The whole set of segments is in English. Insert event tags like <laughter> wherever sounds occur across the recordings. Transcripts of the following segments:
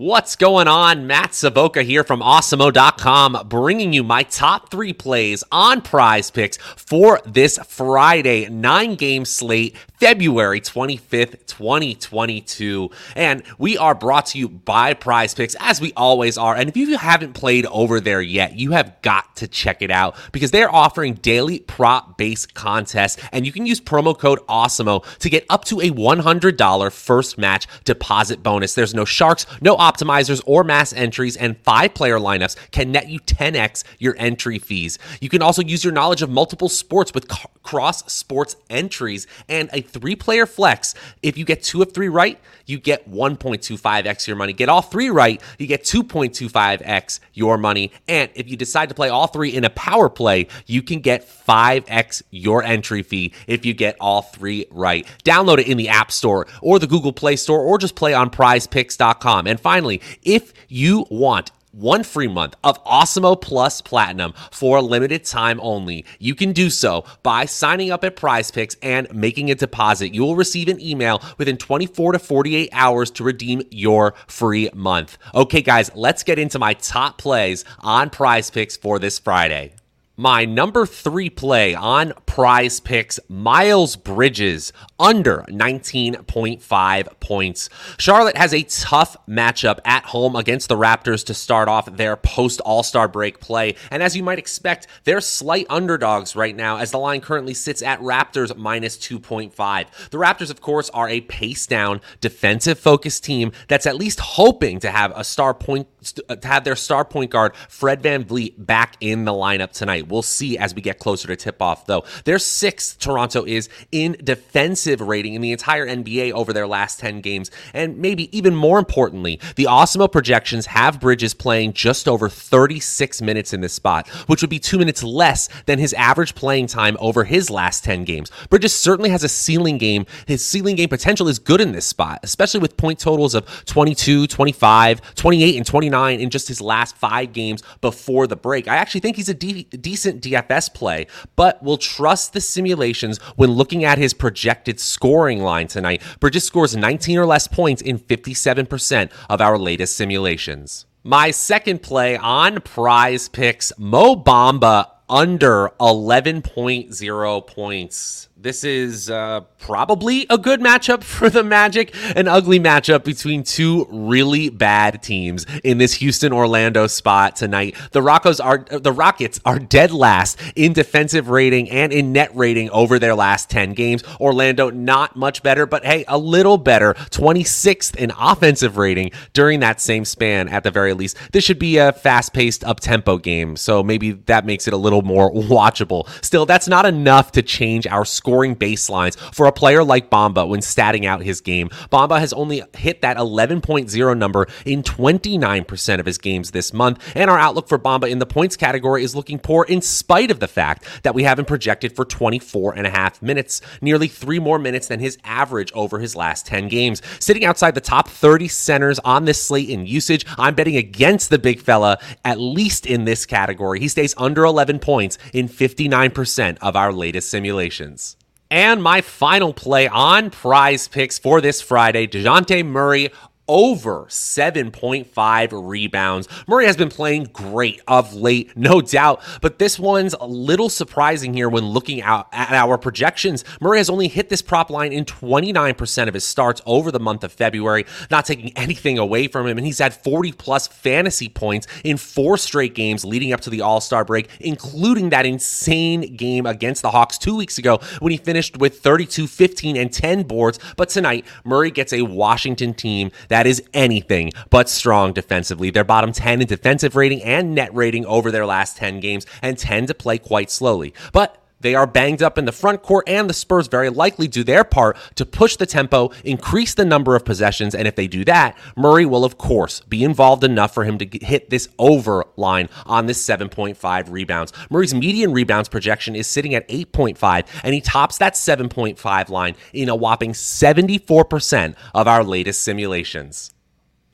What's going on? Matt Savoca here from Awesemo.com, bringing you my top three plays on prize picks for this Friday nine game slate February 25th, 2022. And we are brought to you by Prize Picks, as we always are. And if you haven't played over there yet, you have got to check it out because they're offering daily prop based contests. And you can use promo code AWESEMO to get up to a $100 first match deposit bonus. There's no sharks, no optimizers, or mass entries, and five player lineups can net you 10x your entry fees. You can also use your knowledge of multiple sports with cross sports entries and a three player flex. If you get two of three right, you get 1.25x your money. Get all three right, you get 2.25x your money. And if you decide to play all three in a power play, you can get 5x your entry fee if you get all three right. Download it in the App Store or the Google Play Store or just play on prizepicks.com. And finally, if you want one free month of Awesemo Plus Platinum for a limited time only. You can do so by signing up at Prize Picks and making a deposit. You will receive an email within 24 to 48 hours to redeem your free month. Okay, guys, let's get into my top plays on Prize Picks for this Friday. My number three play on prize picks Miles Bridges under 19.5 points. Charlotte has a tough matchup at home against the Raptors to start off their post All Star break play. And as you might expect, they're slight underdogs right now as the line currently sits at Raptors minus 2.5. The Raptors, of course, are a pace down, defensive focused team that's at least hoping to have a star point, to have their star point guard, Fred VanVleet, back in the lineup tonight. We'll see as we get closer to tip off, though. Their sixth, Toronto is in defensive rating in the entire NBA over their last 10 games. And maybe even more importantly, the Awesemo projections have Bridges playing just over 36 minutes in this spot, which would be two minutes less than his average playing time over his last 10 games. Bridges certainly has a ceiling game. His ceiling game potential is good in this spot, especially with point totals of 22, 25, 28, and 29 in just his last five games before the break. I actually think he's a de- decent DFS play, but we'll trust the simulations when looking at his projected scoring line tonight. Bridges scores 19 or less points in 57% of our latest simulations. My second play on prize picks Mo Bamba under 11.0 points. This is uh, probably a good matchup for the Magic, an ugly matchup between two really bad teams in this Houston Orlando spot tonight. The Rockos are the Rockets are dead last in defensive rating and in net rating over their last 10 games. Orlando not much better, but hey, a little better, 26th in offensive rating during that same span at the very least. This should be a fast-paced up-tempo game, so maybe that makes it a little more <laughs> watchable. Still, that's not enough to change our score scoring baselines for a player like Bamba when statting out his game. Bamba has only hit that 11.0 number in 29% of his games this month, and our outlook for Bamba in the points category is looking poor in spite of the fact that we have him projected for 24 and a half minutes, nearly three more minutes than his average over his last 10 games. Sitting outside the top 30 centers on this slate in usage, I'm betting against the big fella, at least in this category. He stays under 11 points in 59% of our latest simulations. And my final play on prize picks for this Friday DeJounte Murray over 7.5 rebounds. Murray has been playing great of late, no doubt, but this one's a little surprising here when looking out at our projections. Murray has only hit this prop line in 29% of his starts over the month of February, not taking anything away from him, and he's had 40 plus fantasy points in four straight games leading up to the All Star break, including that insane game against the Hawks two weeks ago when he finished with 32, 15, and 10 boards. But tonight, Murray gets a Washington team that that is anything but strong defensively. They're bottom 10 in defensive rating and net rating over their last 10 games and tend to play quite slowly. But They are banged up in the front court, and the Spurs very likely do their part to push the tempo, increase the number of possessions, and if they do that, Murray will, of course, be involved enough for him to hit this over line on this 7.5 rebounds. Murray's median rebounds projection is sitting at 8.5, and he tops that 7.5 line in a whopping 74% of our latest simulations.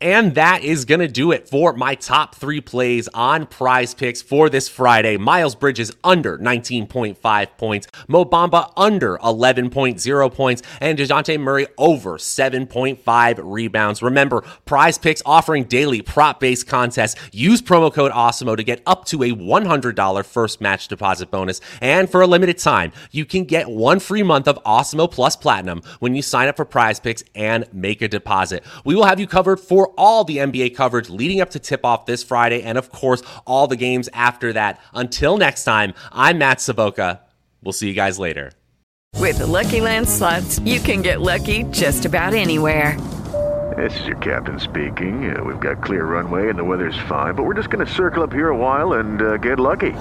And that is going to do it for my top three plays on prize picks for this Friday. Miles Bridges under 19.5 points, Mo Bamba under 11.0 points, and DeJounte Murray over 7.5 rebounds. Remember, prize picks offering daily prop based contests. Use promo code AWESEMO to get up to a $100 first match deposit bonus. And for a limited time, you can get one free month of Awesemo Plus Platinum when you sign up for prize picks and make a deposit. We will have you covered for all the NBA coverage leading up to tip off this Friday, and of course, all the games after that. Until next time, I'm Matt Savoca. We'll see you guys later. With the Lucky Land slots, you can get lucky just about anywhere. This is your captain speaking. Uh, we've got clear runway and the weather's fine, but we're just going to circle up here a while and uh, get lucky.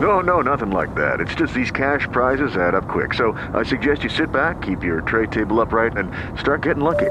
No, no, nothing like that. It's just these cash prizes add up quick. So I suggest you sit back, keep your tray table upright, and start getting lucky.